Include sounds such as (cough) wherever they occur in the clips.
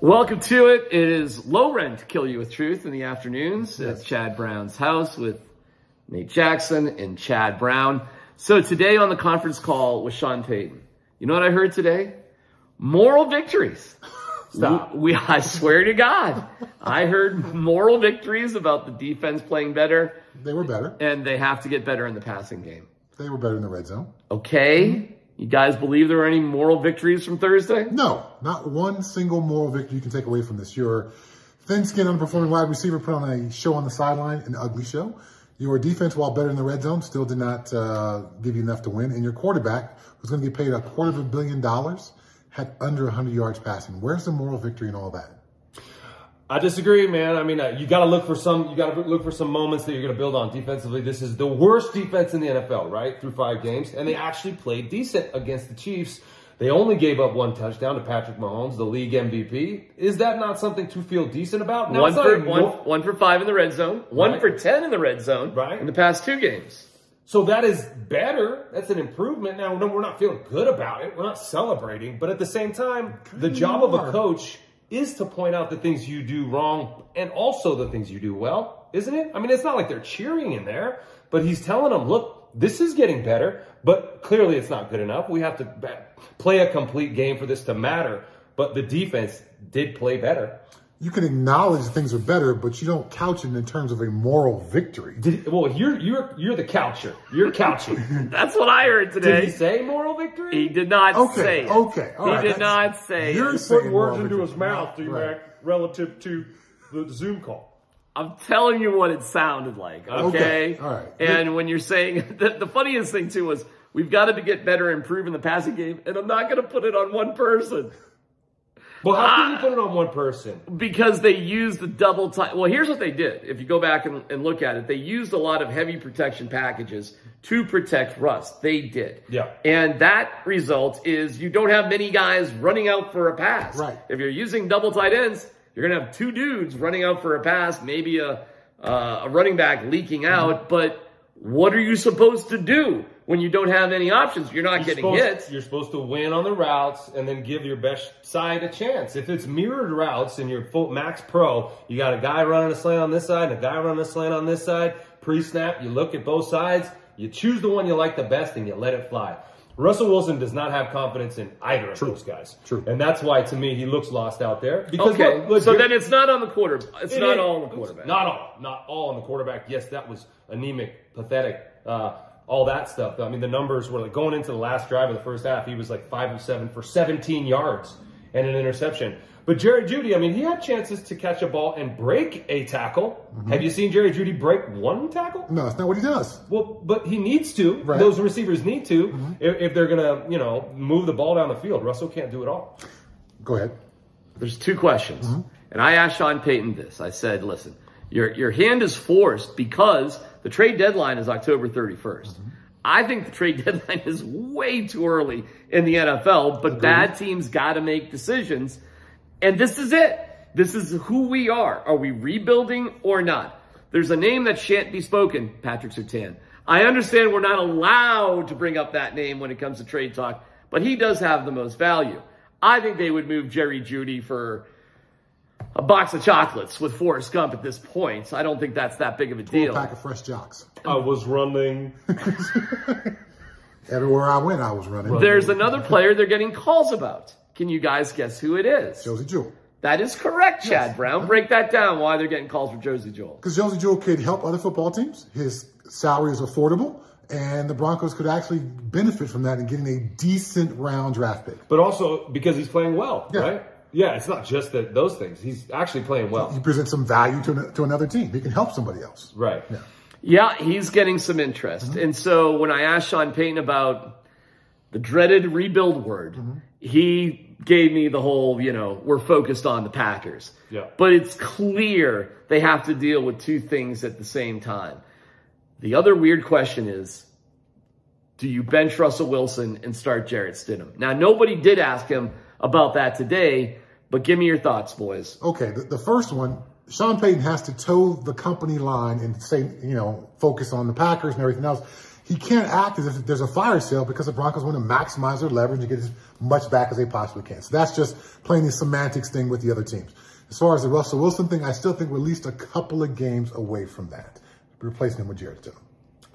Welcome to it. It is low rent kill you with truth in the afternoons. at Chad Brown's house with Nate Jackson and Chad Brown. So today on the conference call with Sean Payton, you know what I heard today? Moral victories. (laughs) Stop. We, we, I swear to God, I heard moral victories about the defense playing better, They were better. and they have to get better in the passing game. They were better in the red zone. Okay, you guys believe there were any moral victories from Thursday? No, not one single moral victory you can take away from this. Your thin-skinned, underperforming wide receiver put on a show on the sideline, an ugly show. Your defense, while better in the red zone, still did not uh, give you enough to win. And your quarterback, who's going to get paid a quarter of a billion dollars, had under 100 yards passing. Where's the moral victory in all that? I disagree, man. I mean, uh, you got to look for some. You got to look for some moments that you're going to build on defensively. This is the worst defense in the NFL, right? Through five games, and they actually played decent against the Chiefs. They only gave up one touchdown to Patrick Mahomes, the league MVP. Is that not something to feel decent about? Now, one for a one, no- one for five in the red zone, one Right. for ten in the red zone, Right. In the past two games. So that is better. That's an improvement. Now, no, we're not feeling good about it. We're not celebrating. But at the same time, the job of a coach is to point out the things you do wrong and also the things you do well, isn't it? I mean, it's not like they're cheering in there, but he's telling them, look, this is getting better, but clearly it's not good enough. We have to play a complete game for this to matter. But the defense did play better. You can acknowledge things are better, but you don't couch it in terms of a moral victory. Did, well, you're you're you're the coucher. You're couching. (laughs) That's what I heard today. did he say moral victory? He did not Okay, say it. okay, he right, did not say You're it. saying put moral words into victory. his mouth, D-Mac, Right. relative to the Zoom call. I'm telling you what it sounded like, okay? Okay, all right. And when you're saying, (laughs) the, the funniest thing too was, we've got to get better and improve in the passing game, and I'm not going to put it on one person. Well, how Ah. can you put it on one person? because they used the double time. Well, here's what they did. If you go back and, and look at it, they used a lot of heavy protection packages to protect Russ. They did. Yeah. And that result is you don't have many guys running out for a pass. Right. If you're using double tight ends, you're going to have two dudes running out for a pass, maybe a, uh, a running back leaking out. But what are you supposed to do when you don't have any options? You're not getting supposed, hits. You're supposed to win on the routes and then give your best side a chance. If it's mirrored routes and you're full max pro, you got a guy running a slant on this side and a guy running a slant on this side. Pre-snap, you look at both sides, you choose the one you like the best and you let it fly. Russell Wilson does not have confidence in either of those guys. True. And that's why, to me, he looks lost out there. Because Okay. look, look, so then it's not on the quarterback. It's It not is- all on the quarterback. Not all. Not all on the quarterback. Yes, that was anemic, pathetic, uh, all that stuff. I mean, the numbers were like going into the last drive of the first half, he was like five of seven for 17 yards and an interception. But Jerry Jeudy, I mean, he had chances to catch a ball and break a tackle. Mm-hmm. Have you seen Jerry Jeudy break one tackle? No, that's not what he does. Well, but he needs to. Right. Mm-hmm. Those receivers need to if, if they're gonna, you know, move the ball down the field. Russell can't do it all. Go ahead. There's two questions. Mm-hmm. And I asked Sean Payton this. I said, listen, your, your hand is forced because the trade deadline is October 31st. Mm-hmm. I think the trade (laughs) deadline is way too early in the NFL, but bad teams got to make decisions. And this is it. This is who we are. Are we rebuilding or not? There's a name that shan't be spoken, Patrick Surtain. I understand we're not allowed to bring up that name when it comes to trade talk, but he does have the most value. I think they would move Jerry Jeudy for a box of chocolates with Forrest Gump at this point. I don't think that's that big of a A deal. pack of fresh jocks. I was running. (laughs) Everywhere I went, I was running. There's another player they're getting calls about. Can you guys guess who it is? Josey Jewell. That is correct, Chad Brown. Break that down. Why they're getting calls for Josey Jewell? Because Josey Jewell could help other football teams. His salary is affordable, and the Broncos could actually benefit from that in getting a decent round draft pick. But also because he's playing well, Yeah. right? Yeah, it's not just that those things. He's actually playing well. He presents some value to, an, to another team. He can help somebody else. Right. Yeah, he's getting some interest. Mm-hmm. And so when I asked Sean Payton about the dreaded rebuild word, Mm-hmm. he gave me the whole, you know, we're focused on the Packers. Yeah. But it's clear they have to deal with two things at the same time. The other weird question is do you bench Russell Wilson and start Jarrett Stidham? Now, nobody did ask him about that today, but give me your thoughts, boys. Okay, the, the first one, Sean Payton has to toe the company line and say, you know, focus on the Packers and everything else. he can't act as if there's a fire sale because the Broncos want to maximize their leverage and get as much back as they possibly can. So that's just playing the semantics thing with the other teams. As far as the Russell Wilson thing, I still think we're at least a couple of games away from that, replacing him with Jarrett Stidham.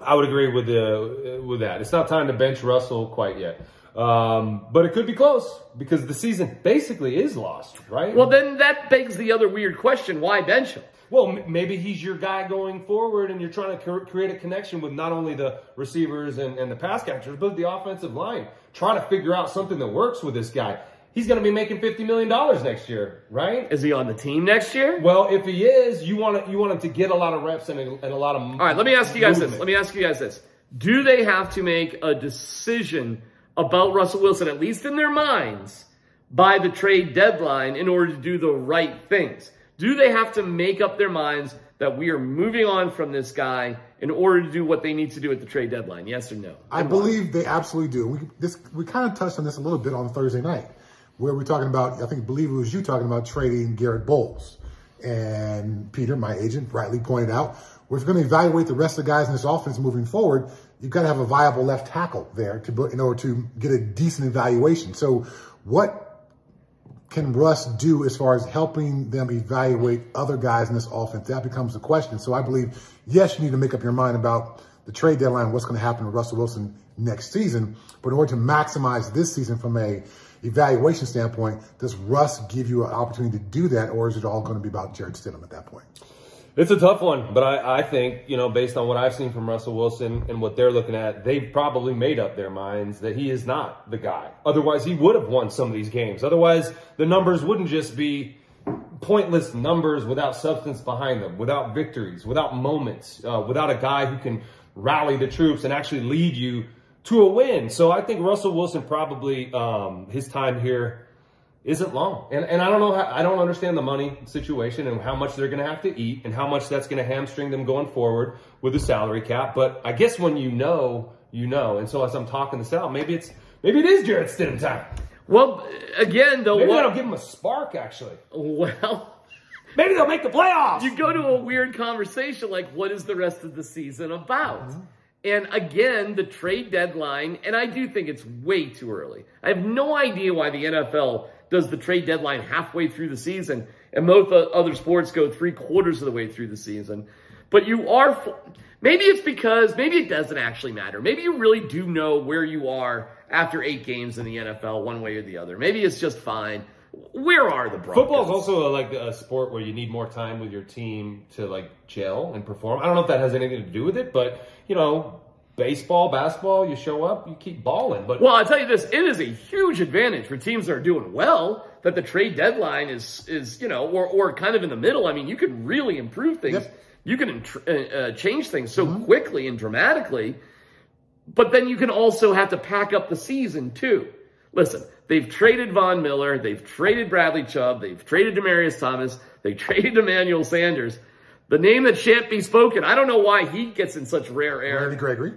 I would agree with the with that. It's not time to bench Russell quite yet. Um, but it could be close because the season basically is lost, right? Well, then that begs the other weird question: Why bench him? Well, m- maybe he's your guy going forward, and you're trying to cr- create a connection with not only the receivers and, and the pass catchers, but the offensive line. Trying to figure out something that works with this guy. He's going to be making fifty million dollars next year, right? Is he on the team next year? Well, if he is, you want to, you want him to get a lot of reps and a, and a lot of. All right, let me ask you guys this. Let me ask you guys this. Do they have to make a decision about Russell Wilson, at least in their minds, by the trade deadline in order to do the right things? Do they have to make up their minds that we are moving on from this guy in order to do what they need to do at the trade deadline? Yes or no? I believe they absolutely do. We this we kind of touched on this a little bit on Thursday night, where we're talking about. I think believe it was you talking about trading Garett Bolles, and Peter, my agent, rightly pointed out, we're going to evaluate the rest of the guys in this offense moving forward. You've got to have a viable left tackle there to in order to get a decent evaluation. So, what can Russ do as far as helping them evaluate other guys in this offense? That becomes the question. So, I believe yes, you need to make up your mind about the trade deadline, what's going to happen with Russell Wilson next season. But in order to maximize this season from a evaluation standpoint, does Russ give you an opportunity to do that, or is it all going to be about Jarrett Stidham at that point? It's a tough one, but I, I think, you know, based on what I've seen from Russell Wilson and what they're looking at, they've probably made up their minds that he is not the guy. Otherwise, he would have won some of these games. Otherwise, the numbers wouldn't just be pointless numbers without substance behind them, without victories, without moments, uh, without a guy who can rally the troops and actually lead you to a win. So I think Russell Wilson probably, um, his time here isn't long. And, and I don't know how, I don't understand the money situation and how much they're going to have to eat and how much that's going to hamstring them going forward with the salary cap. But I guess when you know, you know. And so as I'm talking this out, maybe it's, maybe it is Jarrett Stidham time. Well, again, though, Maybe what- that'll give him a spark actually. well, (laughs) Maybe they'll make the playoffs. you go to a weird conversation like, what is the rest of the season about? Mm-hmm. And again, the trade deadline, and I do think it's way too early. I have no idea why the NFL does the trade deadline halfway through the season, and most other sports go three quarters of the way through the season. But you are, maybe it's because, maybe it doesn't actually matter. Maybe you really do know where you are after eight games in the NFL, one way or the other. Maybe it's just fine. Where are the Broncos? Football is also uh, like a sport where you need more time with your team to like gel and perform. I don't know if that has anything to do with it, but you know, baseball, basketball, you show up, you keep balling. But Well, I'll tell you this, it is a huge advantage for teams that are doing well that the trade deadline is, is you know, or, or kind of in the middle. I mean, you can really improve things. Yep. You can uh, uh, change things so quickly and dramatically. But then you can also have to pack up the season too. Listen, they've traded Von Miller, they've traded Bradley Chubb, they've traded Demaryius Thomas, they (laughs) traded Emmanuel Sanders. The name that shan't be spoken, I don't know why he gets in such rare Randy air. Gregory.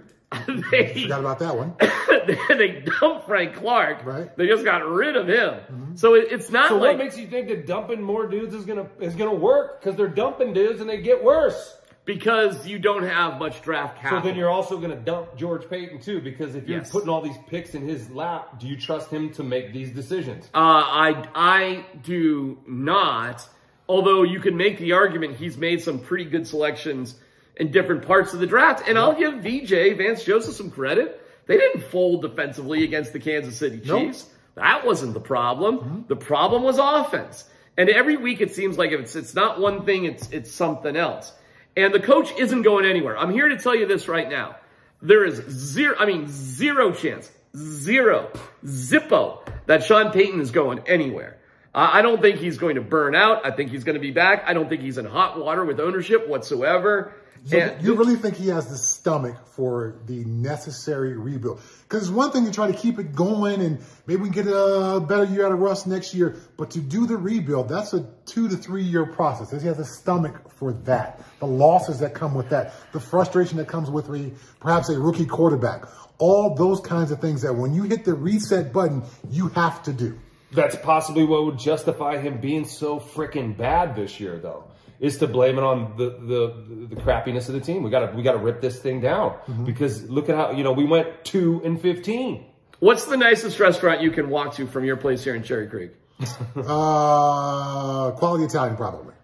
They, Forgot about that one. (coughs) they dumped Frank Clark. Right. They just got rid of him. So it, it's not so like what makes you think that dumping more dudes is gonna is gonna work? Because they're dumping dudes and they get worse. because you don't have much draft capital. So then you're also gonna dump George Paton too, because if you're Yes. putting all these picks in his lap, do you trust him to make these decisions? Uh, I I do not. Although you can make the argument he's made some pretty good selections in different parts of the draft, and I'll give VJ Vance Joseph some credit. They didn't fold defensively against the Kansas City Nope. Chiefs. That wasn't the problem. Mm-hmm. The problem was offense. And every week it seems like if it's it's not one thing, it's it's something else. And the coach isn't going anywhere. I'm here to tell you this right now. There is zero, I mean, zero chance, zero, zippo that Sean Payton is going anywhere. I don't think he's going to burn out. I think he's going to be back. I don't think he's in hot water with ownership whatsoever. So And- you really think he has the stomach for the necessary rebuild? Because it's one thing to try to keep it going and maybe we can get a better year out of Russ next year, but to do the rebuild, that's a two to three year process. Does he have the stomach for that? The losses that come with that, the frustration that comes with a, perhaps a rookie quarterback, all those kinds of things that when you hit the reset button, you have to do. That's possibly what would justify him being so freaking bad this year, though. is to blame it on the the, the crappiness of the team. We got to we got to rip this thing down Mm-hmm. because look at how you know we went two and fifteen. What's the nicest restaurant you can walk to from your place here in Cherry Creek? (laughs) Uh, quality Italian, probably.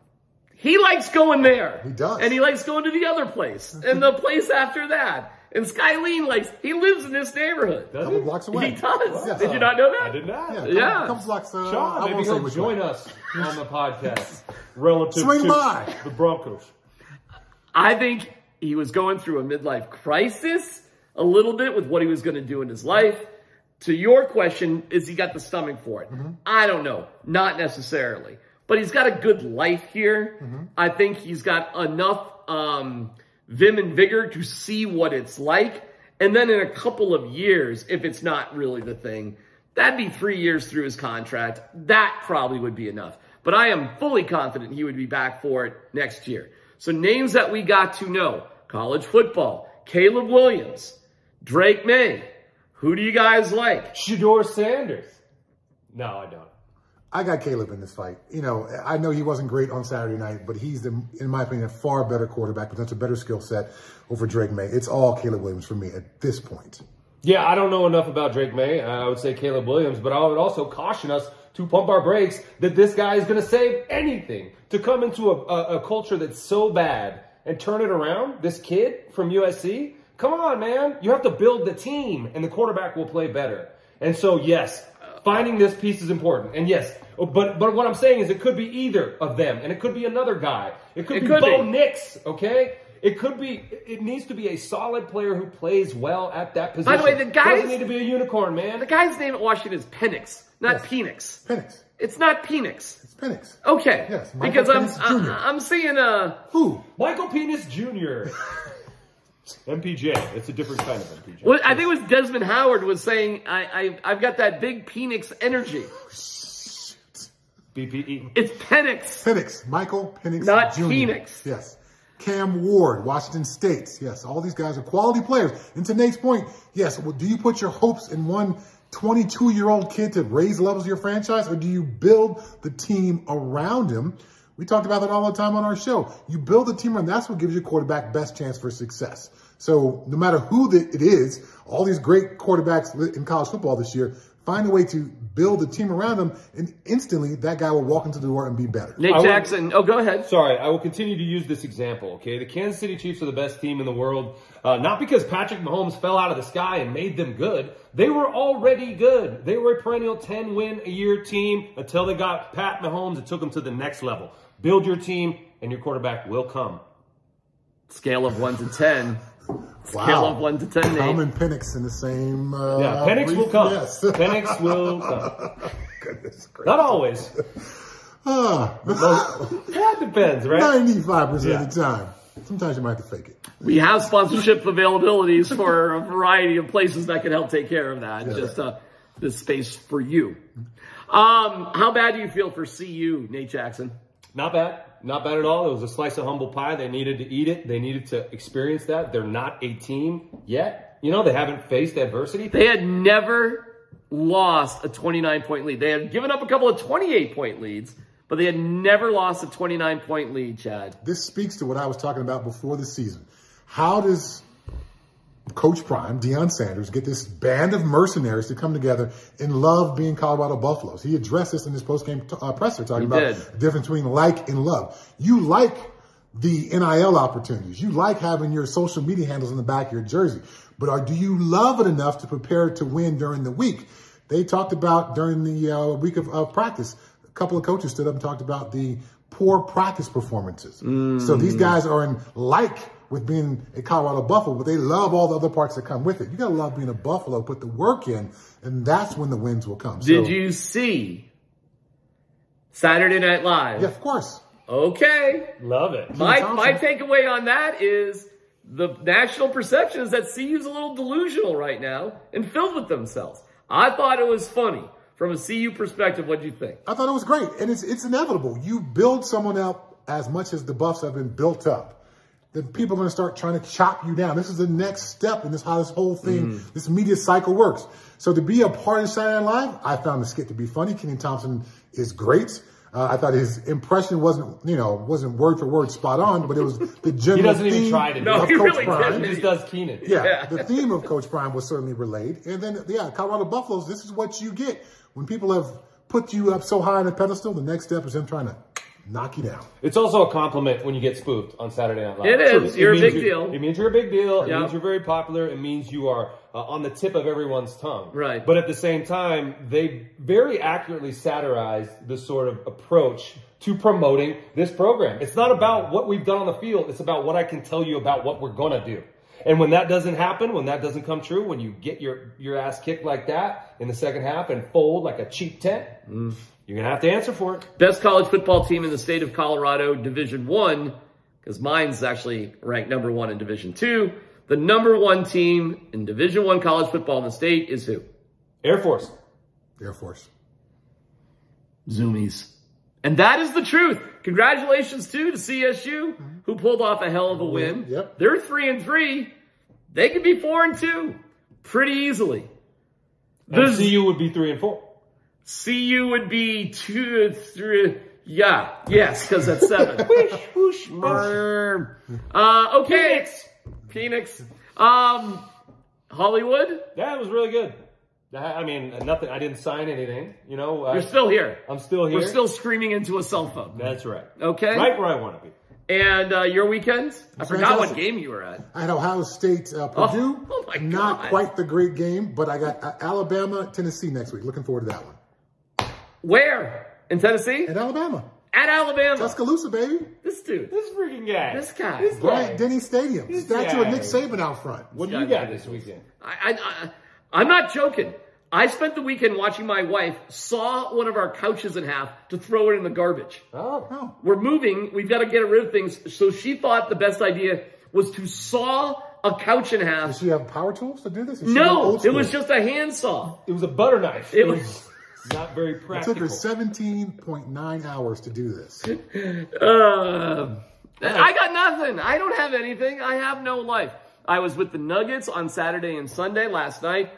He likes going there. He does. And he likes going to the other place and the (laughs) place after that. And Skylene likes, he lives in this neighborhood. A couple blocks away. He does. Yes. Did you not know that? I did not. Yeah, a couple, Yeah. couple blocks. Uh, Sean, I maybe won't say he'll join way. us on the podcast (laughs) relative Swing to by. the Broncos. I think he was going through a midlife crisis a little bit with what he was going to do in his life. To your question, is he got the stomach for it? I don't know. Not necessarily. But he's got a good life here. I think he's got enough um, vim and vigor to see what it's like. And then in a couple of years, if it's not really the thing, that'd be three years through his contract. That probably would be enough. But I am fully confident he would be back for it next year. So names that we got to know. College football. Caleb Williams. Drake Maye. Who do you guys like? Shedeur Sanders. No, I don't. I got Caleb in this fight. You know, I know he wasn't great on Saturday night, but he's, the, in my opinion, a far better quarterback, potential better skill set over Drake Maye. It's all Caleb Williams for me at this point. Yeah, I don't know enough about Drake Maye. Uh, I would say Caleb Williams, but I would also caution us to pump our brakes that this guy is going to save anything to come into a, a, a culture that's so bad and turn it around. This kid from USC, come on, man. You have to build the team, and the quarterback will play better. And so, yes, finding this piece is important. And yes, but but what I'm saying is it could be either of them, and it could be another guy. It could It be could Bo be. Nix. Okay. It could be. It needs to be a solid player who plays well at that position. By the way, the guys- doesn't need to be a unicorn, man. The guy's name at Washington is Penix, not Penix. Penix. It's not Penix. It's Penix. Okay. Yes, Michael because I'm Penix Jr. I, I'm seeing uh Who? Michael Penis Jr. MPJ. It's a different kind of MPJ. what I think it was Desmond Howard was saying I, I I've got that big Penix energy. BPE. It's Penix. Penix. Michael Penix Not Jr. Penix. Yes. Cam Ward, Washington State. Yes, all these guys are quality players. And to Nate's point, yes, well, do you put your hopes in one 22 year old kid to raise the levels of your franchise, or do you build the team around him? We talked about that all the time on our show. You build the team around, that's what gives your quarterback best chance for success. So no matter who the, it is, all these great quarterbacks in college football this year, find a way to build a team around them, and instantly that guy will walk into the door and be better. Nate I would- Jackson. Oh, go ahead. Sorry, I will continue to use this example, okay? The Kansas City Chiefs are the best team in the world, uh, not because Patrick Mahomes fell out of the sky and made them good. They were already good. They were a perennial 10 win a year team until they got Pat Mahomes and took them to the next level. Build your team, and your quarterback will come. Scale of one to ten. Wow. Scale of one to ten. Tom Nate. and Penix in the same. Uh, Yeah, Penix will come. Yes. (laughs) Penix will come. (laughs) Goodness gracious. Not always. Ah, That depends, right? 95% Yeah. of the time. Sometimes you might have to fake it. We have sponsorship availabilities for a variety of places that can help take care of that. Just uh, this space for you. Um, how bad do you feel for CU, Nate Jackson? Not bad. Not bad at all. It was a slice of humble pie. They needed to eat it. They needed to experience that. They're not a team yet. You know, they haven't faced adversity. They had never lost a 29 point lead. They had given up a couple of 28 point leads, but they had never lost a 29 point lead, Chad. This speaks to what I was talking about before the season. How does Coach Prime, Deion Sanders, get this band of mercenaries to come together and love being Colorado Buffaloes? He addressed this in his postgame uh, presser, talking He about did. the difference between like and love. You like the NIL opportunities. You like having your social media handles in the back of your jersey. But are, do you love it enough to prepare to win during the week? They talked about during the uh, week of, of practice, a couple of coaches stood up and talked about the poor practice performances. So these guys are in like with being a Colorado Buffalo, but they love all the other parts that come with it. You gotta love being a Buffalo, put the work in, and that's when the wins will come. Did so, you see Saturday Night Live? Yeah, of course. Okay. Love it. My, my takeaway on that is the national perception is that CU's a little delusional right now and filled with themselves. I thought it was funny. From a CU perspective, what do you think? I thought it was great, and it's it's inevitable. You build someone up as much as the Buffs have been built up. Then people are going to start trying to chop you down. This is the next step in this how this whole thing, this media cycle works. So to be a part of Saturday Night Live, I found the skit to be funny. Kenan Thompson is great. Uh, I thought his impression wasn't, you know, wasn't word for word spot on, but it was the (laughs) general He doesn't even theme try to do No, of he Coach really Prime. didn't. He just does Kenan. Yeah, Yeah. the theme of Coach Prime was certainly relayed. And then, yeah, Colorado Buffaloes, this is what you get. When people have put you up so high on a pedestal, the next step is them trying to knock you down. It's also a compliment when you get spoofed on Saturday Night Live. It is. You're a big you- deal. It means you're a big deal. It Yeah. means you're very popular. It means you are uh, on the tip of everyone's tongue. Right. But at the same time, they very accurately satirize the sort of approach to promoting this program. It's not about what we've done on the field. It's about what I can tell you about what we're going to do. And when that doesn't happen, when that doesn't come true, when you get your, your ass kicked like that in the second half and fold like a cheap tent, Mm. you're going to have to answer for it. Best college football team in the state of Colorado, Division One, because mine's actually ranked number one in Division Two. The number one team in Division One college football in the state is who? Air Force. Air Force. Zoomies. And that is the truth. Congratulations too to CSU, who pulled off a hell of a win. Yep. They're three and three. They could be four and two pretty easily. And The CU would be three and four. CU would be two, three. Yeah, yes, because that's seven. (laughs) Whoosh, whoosh. uh, okay, Phoenix. Um, Hollywood, That was really good. I I mean, nothing. I didn't sign anything. You know, you're still here. I'm still here. We're still screaming into a cell phone. That's right. Okay. Right where I want to be. And uh, your weekend? I forgot what game you were at. I had Ohio State, uh, Purdue. (laughs) oh my god. Not quite the great game, but I got uh, Alabama, Tennessee next week. Looking forward to that one. Where? In Tennessee? At Alabama. At Alabama. Tuscaloosa, baby. This dude. This freaking guy. This guy. This guy. Bryant Denny Stadium. This Statue of. Nick Saban out front. What do you got this weekend? I, I, I, I'm not joking. I spent the weekend watching my wife saw one of our couches in half to throw it in the garbage. Oh. Oh, We're moving. We've got to get rid of things. So she thought the best idea was to saw a couch in half. does half. she have power tools to do this? No, it was just a handsaw. It was a butter knife. It was- (laughs) not very practical. It took her 17.9 hours to do this. Uh, (laughs) I got nothing. I don't have anything. I have no life. I was with the Nuggets on Saturday and Sunday last night.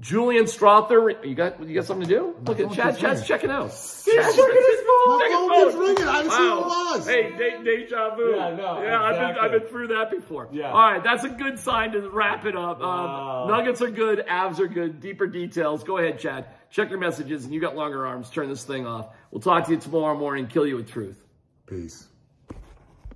Julian Strother, you got you got something to do? Look at Chad. Chad's checking out. He's checking his phone. My phone keeps ringing. I didn't see who it Wow. was. Hey, de- deja vu. Yeah, no, Yeah, I've been. I've been through that before. Yeah. All right, that's a good sign to wrap it up. Wow. Um, nuggets are good. Avs are good. Deeper details. Go ahead, Chad. Check your messages, and you got longer arms. Turn this thing off. We'll talk to you tomorrow morning. Kill you with truth. Peace.